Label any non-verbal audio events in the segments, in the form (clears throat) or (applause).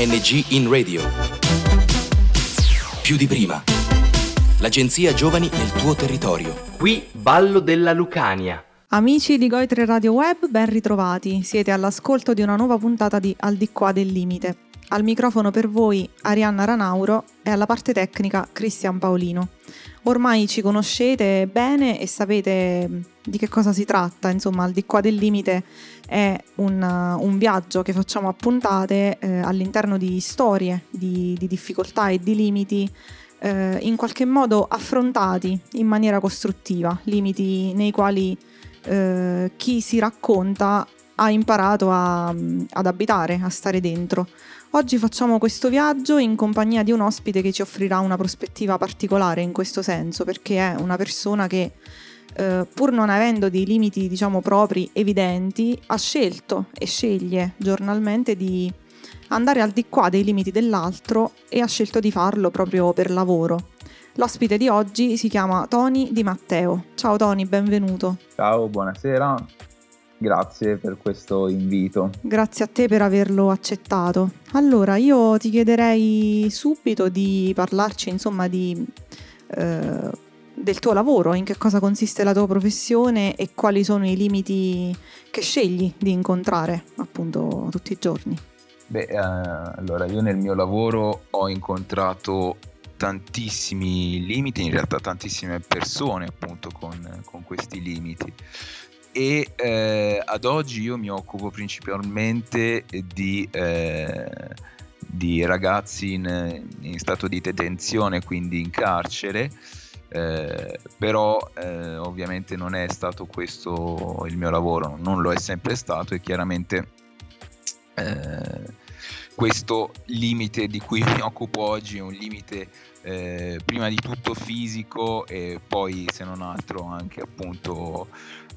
ANG in radio. Più di prima. L'agenzia Giovani nel tuo territorio. Qui Ballo della Lucania. Amici di Goitre Radio Web, ben ritrovati. Siete all'ascolto di una nuova puntata di Al di qua del limite. Al microfono per voi Arianna Ranauro e alla parte tecnica Cristian Paolino. Ormai ci conoscete bene e sapete di che cosa si tratta, insomma, al di qua del limite è un, un viaggio che facciamo a puntate eh, all'interno di storie, di, di, difficoltà e di limiti eh, in qualche modo affrontati in maniera costruttiva, limiti nei quali eh, chi si racconta ha imparato a, ad abitare, a stare dentro. Oggi facciamo questo viaggio in compagnia di un ospite che ci offrirà una prospettiva particolare in questo senso, perché è una persona che eh, pur non avendo dei limiti, diciamo, propri evidenti, ha scelto e sceglie giornalmente di andare al di qua dei limiti dell'altro e ha scelto di farlo proprio per lavoro. L'ospite di oggi si chiama Tony Di Matteo. Ciao Tony, benvenuto. Ciao, buonasera. Grazie per questo invito. Grazie a te per averlo accettato. Allora, io ti chiederei subito di parlarci, insomma, di, eh, del tuo lavoro, in che cosa consiste la tua professione e quali sono i limiti che scegli di incontrare, appunto, tutti i giorni. Beh, eh, allora io nel mio lavoro ho incontrato tantissimi limiti, in realtà tantissime persone appunto con, con questi limiti e eh, ad oggi io mi occupo principalmente di, eh, di ragazzi in, in, stato di detenzione, quindi in carcere, eh, però eh, ovviamente non è stato questo il mio lavoro, non lo è sempre stato e chiaramente eh, questo limite di cui (laughs) mi occupo oggi è un limite eh, prima di tutto fisico e poi se non altro anche appunto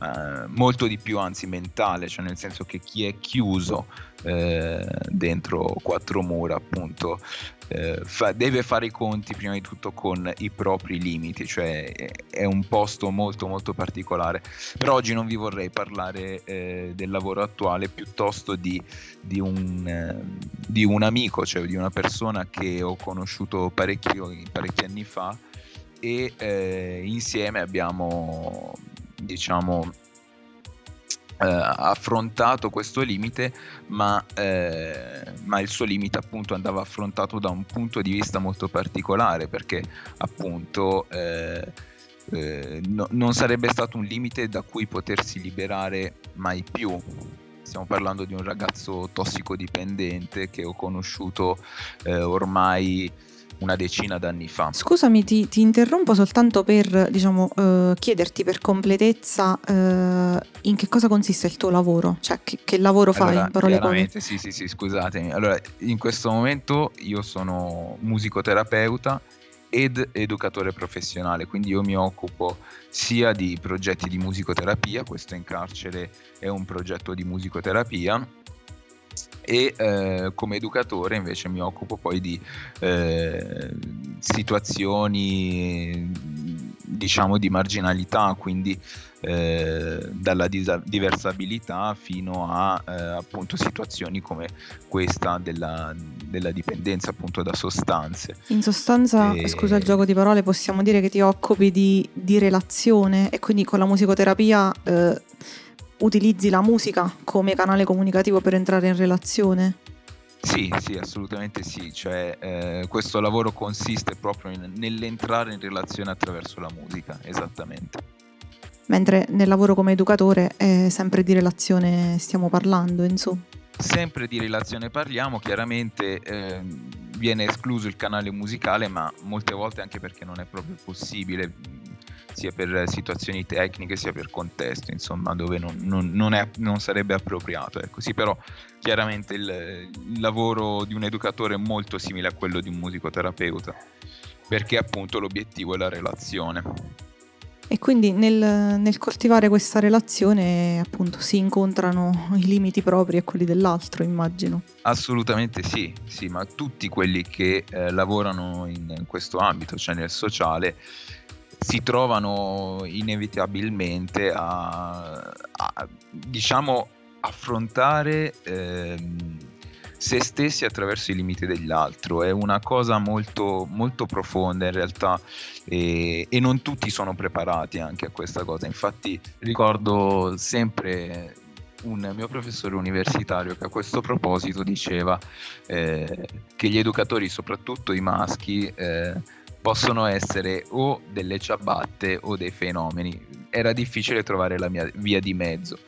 eh, molto di più anzi mentale, cioè nel senso che chi è chiuso eh, dentro quattro mura appunto eh, fa, deve fare i conti prima di tutto con i propri limiti, cioè è un posto molto molto particolare. Però oggi non vi vorrei parlare eh, del lavoro attuale, piuttosto di, di, un, eh, di, un, amico, cioè di una persona che ho conosciuto parecchi, parecchi anni fa e eh, insieme abbiamo diciamo, eh, affrontato questo limite, ma, eh, ma, il suo limite appunto andava affrontato da un punto di vista molto particolare, perché appunto eh, eh no, non sarebbe stato un limite da cui potersi liberare mai più. Stiamo parlando di un ragazzo tossicodipendente che ho conosciuto eh, ormai una decina d'anni fa. Scusami, ti, ti interrompo soltanto per diciamo, uh, chiederti per completezza uh, in che cosa consiste il tuo lavoro, cioè che, che lavoro fai allora, in parole povere. Sì, sì, sì, scusatemi. Allora, in questo momento io sono musicoterapeuta ed educatore professionale, quindi io mi occupo sia di progetti di musicoterapia, questo in carcere è un progetto di musicoterapia, e eh, come educatore invece mi occupo poi di eh, situazioni diciamo di marginalità quindi eh, dalla dis- diversabilità fino a eh, appunto situazioni come questa della, della, dipendenza appunto da sostanze. In sostanza e... scusa il gioco di parole possiamo dire che ti occupi di, di relazione e quindi con la musicoterapia eh, utilizzi la musica come canale comunicativo per entrare in relazione? Sì, sì, assolutamente sì, cioè eh, questo lavoro consiste proprio in, nell'entrare in relazione attraverso la musica, esattamente. Mentre nel lavoro come educatore è sempre di relazione stiamo parlando, insomma. Sempre di relazione parliamo, chiaramente eh, viene escluso il canale musicale, ma molte volte anche perché non è proprio possibile sia per situazioni tecniche sia per contesto, insomma, dove non, non, non, è, non sarebbe appropriato. Ecco, sì, però chiaramente il, il, lavoro di un educatore è molto simile a quello di un musicoterapeuta, perché appunto l'obiettivo è la relazione. E quindi nel, nel, coltivare questa relazione appunto si incontrano i limiti propri e quelli dell'altro, immagino. Assolutamente sì, sì, ma tutti quelli che eh, lavorano in, in, questo ambito, cioè nel sociale, si trovano inevitabilmente a, a diciamo affrontare ehm, se stessi attraverso i limiti dell'altro. È una cosa molto, molto profonda in realtà e, e non tutti sono preparati anche a questa cosa. Infatti ricordo sempre un mio professore universitario che a questo proposito diceva eh, che gli educatori, soprattutto i maschi, eh, possono essere o delle ciabatte o dei fenomeni. Era difficile trovare la mia via di mezzo.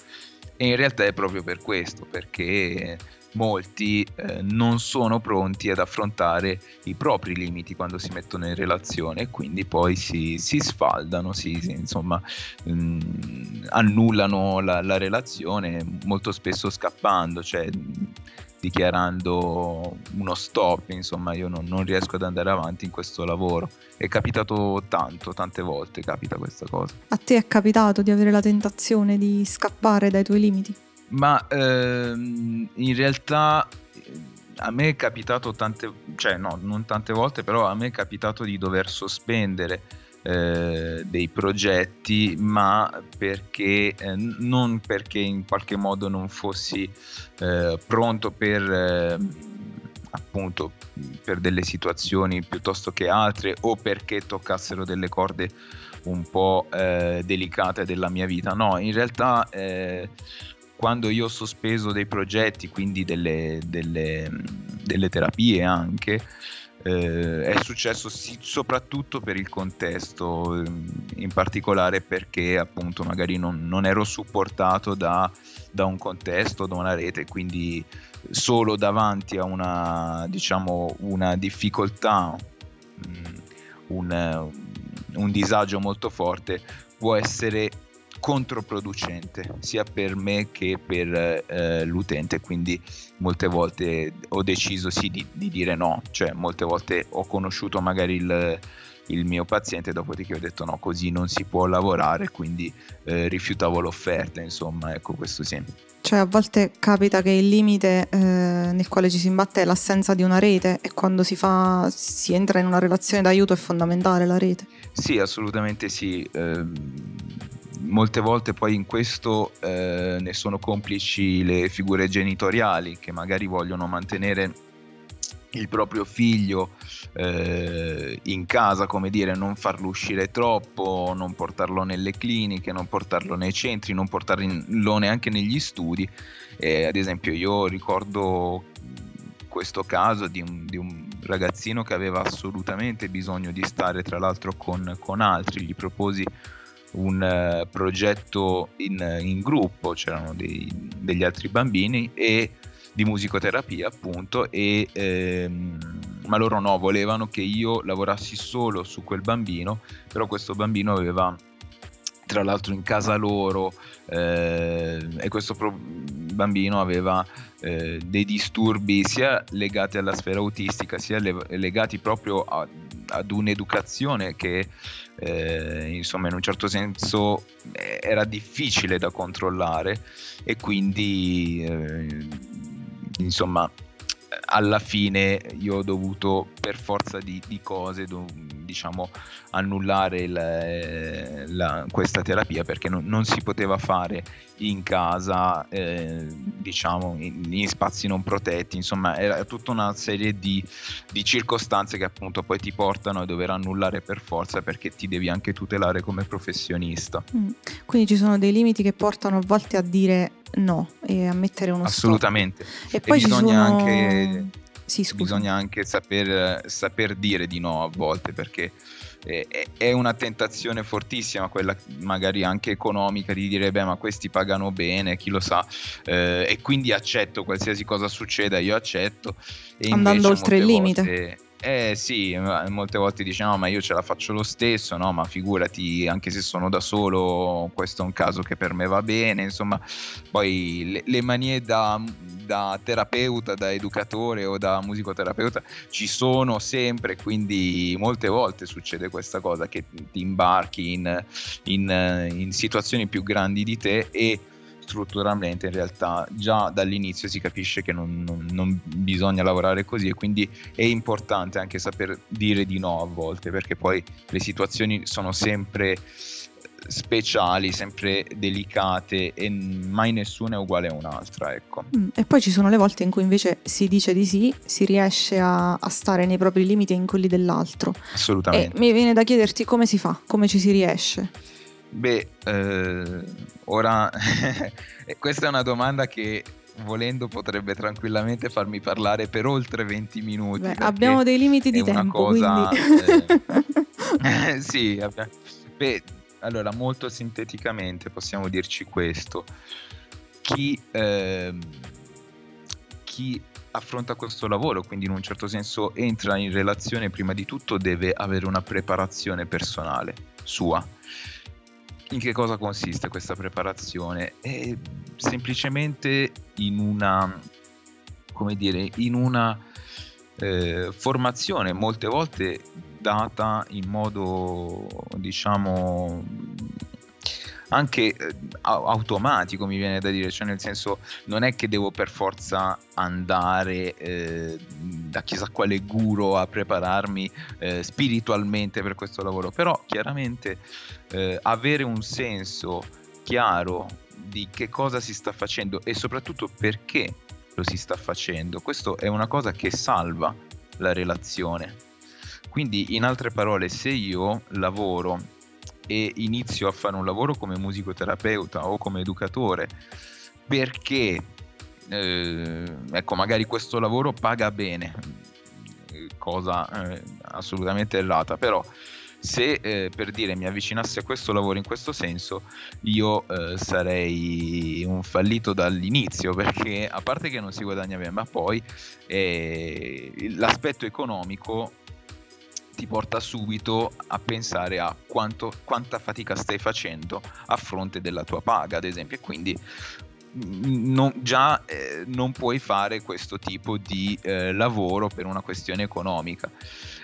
E in realtà è proprio per questo, perché molti eh, non sono pronti ad affrontare i propri limiti quando si mettono in relazione e quindi poi si, si sfaldano, si, si insomma mh, mm, annullano la, la, relazione molto spesso scappando, cioè dichiarando uno stop, insomma io non, non riesco ad andare avanti in questo lavoro. È capitato tanto, tante volte capita questa cosa. A te è capitato di avere la tentazione di scappare dai tuoi limiti? Ma ehm, in realtà a me è capitato tante, cioè no, non tante volte, però a me è capitato di dover sospendere eh, dei progetti, ma perché eh, non perché in qualche modo non fossi eh, pronto per eh, appunto per delle situazioni piuttosto che altre o perché toccassero delle corde un po' eh, delicate della mia vita. No, in realtà quando io ho sospeso dei progetti, quindi delle, delle, delle terapie anche, eh, è successo sì, soprattutto per il contesto, ehm, in particolare perché appunto magari non, non ero supportato da, da, un contesto, da una rete, quindi solo davanti a una, diciamo, una difficoltà, mm, un, un disagio molto forte, può essere controproducente sia per me che per eh, l'utente quindi molte volte ho deciso sì di, di, dire no cioè molte volte ho conosciuto magari il, il mio paziente dopodiché ho detto no così non si può lavorare quindi eh, rifiutavo l'offerta insomma ecco questo sì. Cioè a volte capita che il limite eh, nel quale ci si imbatte è l'assenza di una rete e quando si fa si entra in una relazione d'aiuto è fondamentale la rete. Sì assolutamente sì eh, molte volte poi in questo eh, ne sono complici le figure genitoriali che magari vogliono mantenere il proprio figlio eh, in casa, come dire, non farlo uscire troppo, non portarlo nelle cliniche, non portarlo nei centri, non portarlo neanche negli studi. Eh, ad esempio, io ricordo questo caso di un, di un, ragazzino che aveva assolutamente bisogno di stare tra l'altro con, con altri, gli proposi un uh, progetto in, in, gruppo, c'erano dei, degli altri bambini e di musicoterapia appunto e ehm, ma loro no, volevano che io lavorassi solo su quel bambino, però questo bambino aveva tra l'altro in casa loro eh, e questo pro- bambino aveva eh, dei disturbi sia legati alla sfera autistica sia le- legati proprio a, ad un'educazione che eh, insomma in un certo senso eh, era difficile da controllare e quindi eh, insomma alla fine io ho dovuto per forza di, di cose do, diciamo annullare il, eh, la, questa terapia perché non, non, si poteva fare in casa eh, diciamo in, in, spazi non protetti insomma era tutta una serie di, di, circostanze che appunto poi ti portano a dover annullare per forza perché ti devi anche tutelare come professionista mm. quindi ci sono dei limiti che portano a volte a dire no e a mettere uno assolutamente stop. e poi e bisogna sono... anche sì, bisogna anche saper, saper, dire di no a volte perché è, è, una tentazione fortissima quella magari anche economica di dire beh ma questi pagano bene chi lo sa eh, e quindi accetto qualsiasi cosa succeda io accetto. E andando oltre il limite eh sì, molte volte diciamo ma io ce la faccio lo stesso, no, ma figurati anche se sono da solo, questo è un caso che per me va bene, insomma, poi le, le manie da, da, terapeuta, da educatore o da musicoterapeuta ci sono sempre, quindi molte volte succede questa cosa che ti imbarchi in, in, in situazioni più grandi di te e strutturalmente in realtà già dall'inizio si capisce che non, non, non, bisogna lavorare così e quindi è importante anche saper dire di no a volte perché poi le situazioni sono sempre speciali, sempre delicate e mai nessuna è uguale a un'altra, ecco. Mm, e poi ci sono le volte in cui invece si dice di sì, si riesce a, a stare nei propri limiti e in quelli dell'altro. Assolutamente. E mi viene da chiederti come si fa, come ci si riesce. Beh, eh, ora (laughs) questa è una domanda che volendo potrebbe tranquillamente farmi parlare per oltre 20 minuti. Beh, abbiamo dei limiti di tempo, cosa, eh, (laughs) sì, abbiamo, beh, allora molto sinteticamente possiamo dirci questo. Chi, eh, chi affronta questo lavoro, quindi in un certo senso entra in relazione, prima di tutto deve avere una preparazione personale sua in che cosa consiste questa preparazione? È semplicemente in una, come dire, in una eh, formazione molte volte data in modo, diciamo, anche eh, automatico mi viene da dire, cioè nel senso non è che devo per forza andare eh, da chissà quale guru a prepararmi eh, spiritualmente per questo lavoro, però chiaramente eh, avere un senso chiaro di che cosa si sta facendo e soprattutto perché lo si sta facendo, questo è una cosa che salva la relazione. Quindi in altre parole, se io lavoro e inizio a fare un lavoro come musicoterapeuta o come educatore perché eh, ecco magari questo lavoro paga bene cosa eh, assolutamente errata. Però se eh, per dire mi avvicinassi a questo lavoro in questo senso io eh, sarei un fallito dall'inizio perché a parte che non si guadagna bene ma poi eh, l'aspetto economico ti porta subito a pensare a quanto, quanta fatica stai facendo a fronte della tua paga, ad esempio, e quindi non, già eh, non puoi fare questo tipo di eh, lavoro per una questione economica.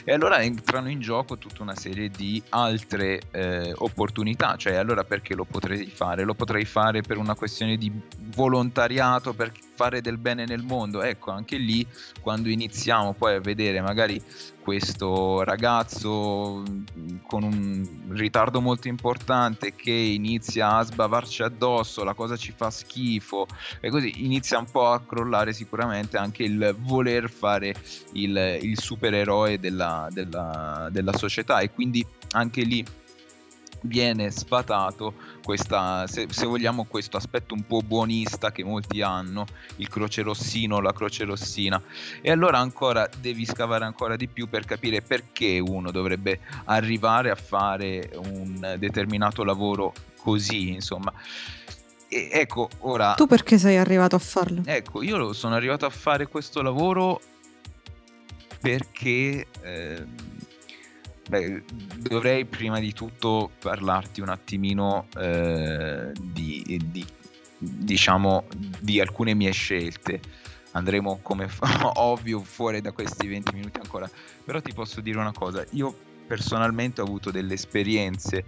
E allora entrano in gioco tutta una serie di altre eh, opportunità, cioè allora perché lo potrei fare? Lo potrei fare per una questione di volontariato, per fare del bene nel mondo. Ecco, anche lì quando iniziamo poi a vedere magari questo ragazzo mm, con un ritardo molto importante che inizia a sbavarci addosso, la cosa ci fa schifo e così inizia un po' a crollare sicuramente anche il voler fare il, il supereroe della, della, della società e quindi anche lì viene sfatato questa, se, se, vogliamo, questo aspetto un po' buonista che molti hanno, il croce rossino, la croce rossina. E allora ancora devi scavare ancora di più per capire perché uno dovrebbe arrivare a fare un determinato lavoro così, insomma. E ecco, ora... Tu perché sei arrivato a farlo? Ecco, io sono arrivato a fare questo lavoro perché... Eh, Beh, dovrei prima di tutto parlarti un attimino eh, di, di, diciamo, di alcune mie scelte. Andremo come (laughs) ovvio fuori da questi 20 minuti ancora, però ti posso dire una cosa, io personalmente ho avuto delle esperienze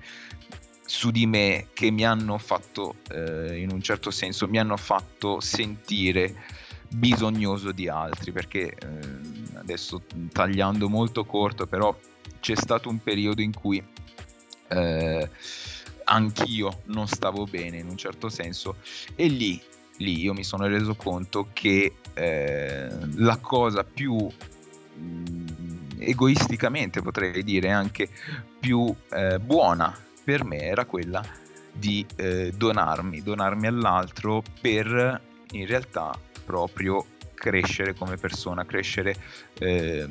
su di me che mi hanno fatto, eh, in un certo senso, mi hanno fatto sentire bisognoso di altri, perché eh, adesso tagliando molto corto, però c'è stato un periodo in cui eh, anch'io non stavo bene in un certo senso e lì, lì io mi sono reso conto che eh, la cosa più mm, egoisticamente potrei dire anche più eh, buona per me era quella di eh, donarmi, donarmi all'altro per in realtà proprio crescere come persona, crescere eh,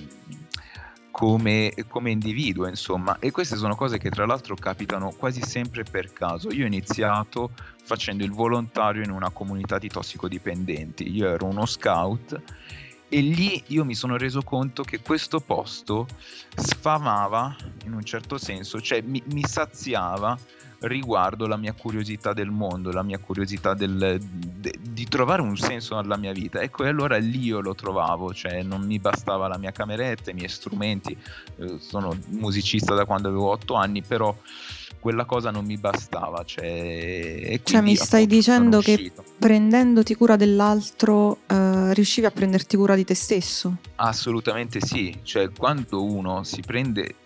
come, come, individuo, insomma. E queste sono cose che tra l'altro capitano quasi sempre per caso. Io ho iniziato facendo il volontario in una comunità di tossicodipendenti. Io ero uno scout e lì io mi sono reso conto che questo posto sfamava in un certo senso, cioè mi, mi saziava riguardo la mia curiosità del mondo, la mia curiosità del, de, di trovare un senso alla mia vita. Ecco, e allora lì io lo trovavo, cioè non mi bastava la mia cameretta, i miei strumenti, eh, sono musicista da quando avevo otto anni, però quella cosa non mi bastava. Cioè, cioè mi stai dicendo che prendendoti cura dell'altro eh, riuscivi a prenderti cura di te stesso? Assolutamente sì, cioè quando uno si prende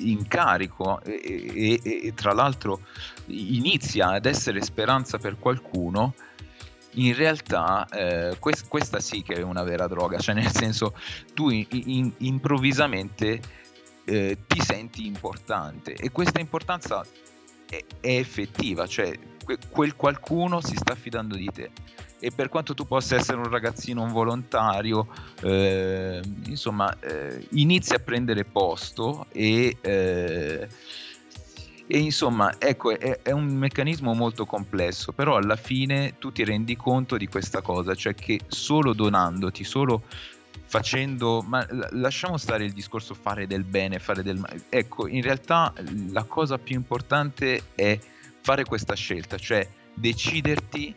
in carico e, e, e, tra l'altro inizia ad essere speranza per qualcuno, in realtà eh, quest- questa sì che è una vera droga, cioè nel senso tu in- in- improvvisamente eh, ti senti importante e questa importanza è, è effettiva, cioè que- quel qualcuno si sta fidando di te e per quanto tu possa essere un ragazzino volontario, eh, insomma, eh, inizi a prendere posto e, eh, e insomma, ecco, è, è, un meccanismo molto complesso, però alla fine tu ti rendi conto di questa cosa, cioè che solo donandoti, solo facendo, ma lasciamo stare il discorso fare del bene, fare del male, ecco, in realtà la cosa più importante è fare questa scelta, cioè deciderti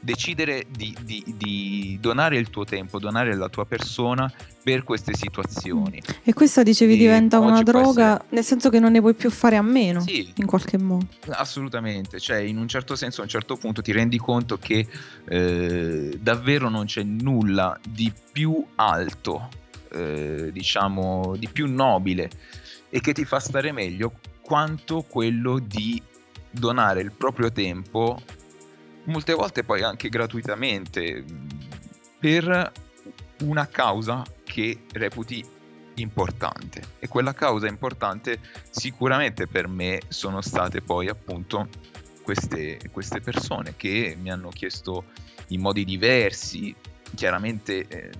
decidere di, di, di, donare il tuo tempo, donare la tua persona per queste situazioni. E questa dicevi e diventa una droga, essere... nel senso che non ne puoi più fare a meno, sì, in qualche modo. Assolutamente, cioè in un certo senso a un certo punto ti rendi conto che eh, davvero non c'è nulla di più alto, eh, diciamo, di più nobile e che ti fa stare meglio quanto quello di donare il proprio tempo molte volte poi anche gratuitamente, per una causa che reputi importante. E quella causa importante sicuramente per me sono state poi appunto queste, queste persone che mi hanno chiesto in modi diversi, chiaramente eh,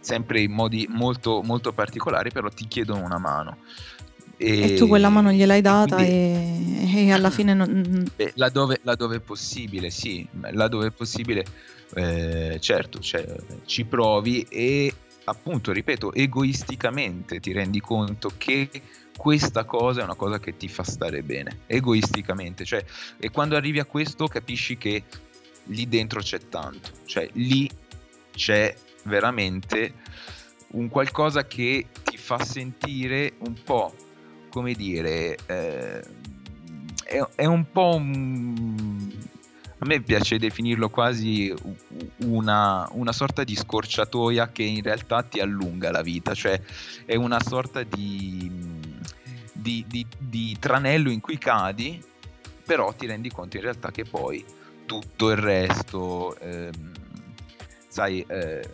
sempre in modi molto, molto particolari, però ti chiedono una mano. E, e, tu quella mano gliel'hai data quindi, e, e, alla fine non... Beh, laddove, laddove, è possibile, sì, laddove è possibile, eh, certo, cioè, ci provi e appunto, ripeto, egoisticamente ti rendi conto che questa cosa è una cosa che ti fa stare bene, egoisticamente, cioè, e quando arrivi a questo capisci che lì dentro c'è tanto, cioè lì c'è veramente un qualcosa che ti fa sentire un po' come dire, eh, è, è, un po' un... A me piace definirlo quasi una, una, sorta di scorciatoia che in realtà ti allunga la vita, cioè è una sorta di, di, di, di tranello in cui cadi, però ti rendi conto in realtà che poi tutto il resto, ehm, sai, eh,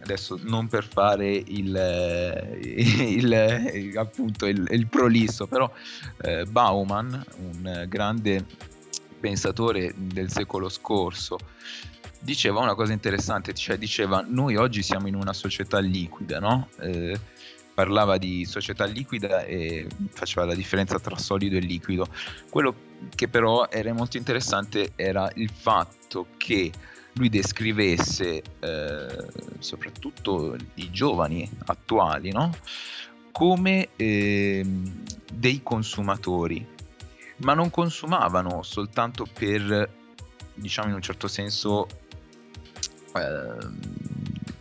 adesso non per fare il, eh, il, il appunto il, il, prolisso, però eh, Bauman, un grande pensatore del secolo scorso, diceva una cosa interessante, cioè diceva noi oggi siamo in una società liquida, no? Eh, parlava di società liquida e faceva la differenza tra solido e liquido. Quello che però era molto interessante era il fatto che lui descrivesse eh, soprattutto i giovani attuali no? come eh, dei consumatori, ma non consumavano soltanto per, diciamo in un certo senso, eh,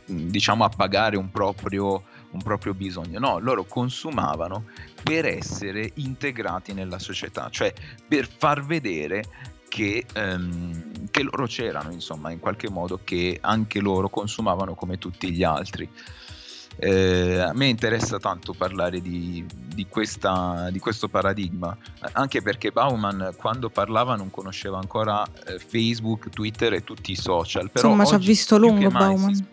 diciamo appagare un proprio, un proprio bisogno, no, loro consumavano per essere integrati nella società, cioè per far vedere che, ehm, che, loro c'erano, insomma, in qualche modo che anche loro consumavano come tutti gli altri. Eh, a me interessa tanto parlare di, di, questa, di, questo paradigma, anche perché Bauman quando parlava non conosceva ancora eh, Facebook, Twitter e tutti i social. Però Insomma, ci ha visto lungo Bauman.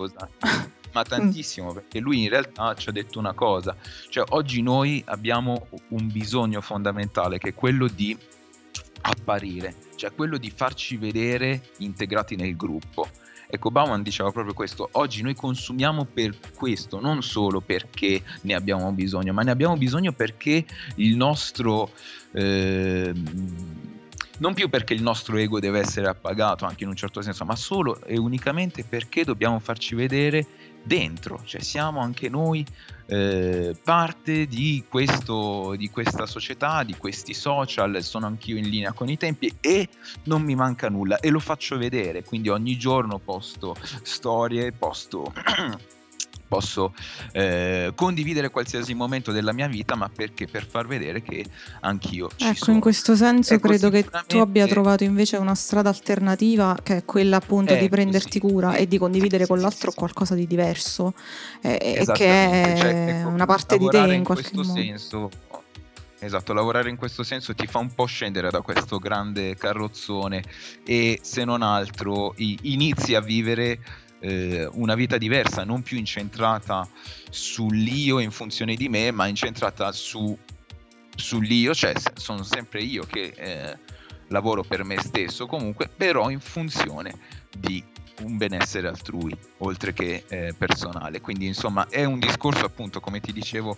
Ma (laughs) tantissimo, perché lui in realtà ci ha detto una cosa, cioè oggi noi abbiamo un bisogno fondamentale che è quello di apparire, cioè quello di farci vedere integrati nel gruppo. Ecco, Bauman diceva proprio questo, oggi noi consumiamo per questo, non solo perché ne abbiamo bisogno, ma ne abbiamo bisogno perché il nostro... Eh, non più perché il nostro ego deve essere appagato, anche in un certo senso, ma solo e unicamente perché dobbiamo farci vedere dentro, cioè siamo anche noi eh, parte di, questo, di questa società, di questi social, sono anch'io in linea con i tempi e non mi manca nulla e lo faccio vedere, quindi ogni giorno posto storie, posto (clears throat) posso eh, condividere qualsiasi momento della mia vita, ma perché per far vedere che anch'io ci ecco, sono. in questo senso Ecco, credo che sicuramente- tu abbia trovato invece una strada alternativa che è quella appunto di Ecco, prenderti sì. cura e di condividere Sì, con l'altro qualcosa di diverso eh, e che è cioè, ecco, una parte di te lavorare in qualche questo modo. senso esatto lavorare in questo senso ti fa un po' scendere da questo grande carrozzone e se non altro inizi a vivere eh, una vita diversa non più incentrata sull'io in funzione di me ma incentrata su sull'io cioè sono sempre io che eh, lavoro per me stesso comunque però in funzione di un benessere altrui oltre che eh, personale. Quindi insomma è un discorso appunto come ti dicevo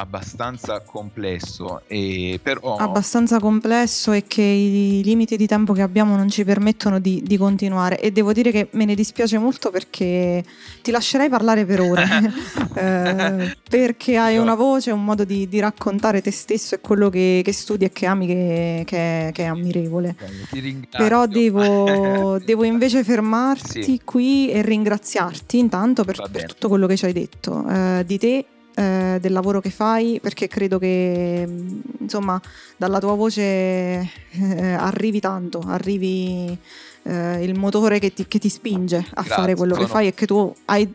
abbastanza complesso e però abbastanza complesso e che i limiti di tempo che abbiamo non ci permettono di, di continuare e devo dire che me ne dispiace molto perché ti lascerei parlare per ore (laughs) Eh, perché hai una voce, un modo di, di raccontare te stesso e quello che, che studi e che ami che, che- che è ammirevole ti ringrazio. però devo, (laughs) devo invece fermarti Sì. qui e ringraziarti intanto per, per tutto quello che ci hai detto, eh, di te, eh, del lavoro che fai, perché credo che mh, insomma dalla tua voce eh, arrivi tanto, arrivi eh, il motore che ti, che ti spinge a Grazie, fare quello che sono- fai e che tu hai,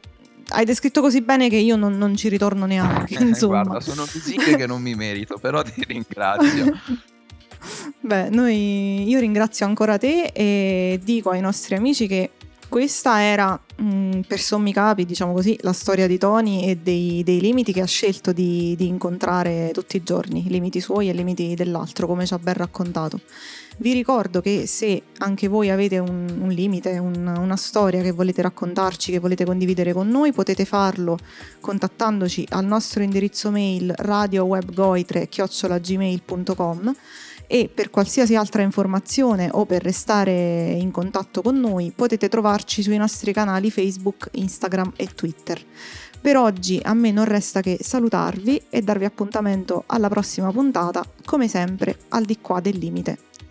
hai descritto così bene che io non, non ci ritorno neanche. (laughs) Insomma. guarda sono musiche che non mi merito però ti ringrazio (laughs) Beh, noi, io ringrazio ancora te e dico ai nostri amici che questa era, mh, per sommi capi, diciamo così, la storia di Tony e dei, dei limiti che ha scelto di, di incontrare tutti i giorni, limiti suoi e limiti dell'altro, come ci ha ben raccontato. Vi ricordo che se anche voi avete un, un limite, un- una storia che volete raccontarci, che volete condividere con noi, potete farlo contattandoci al nostro indirizzo mail radiowebgoitre.gmail.com e per qualsiasi altra informazione o per restare in contatto con noi potete trovarci sui nostri canali Facebook, Instagram e Twitter. Per oggi a me non resta che salutarvi e darvi appuntamento alla prossima puntata, come sempre al di qua del limite.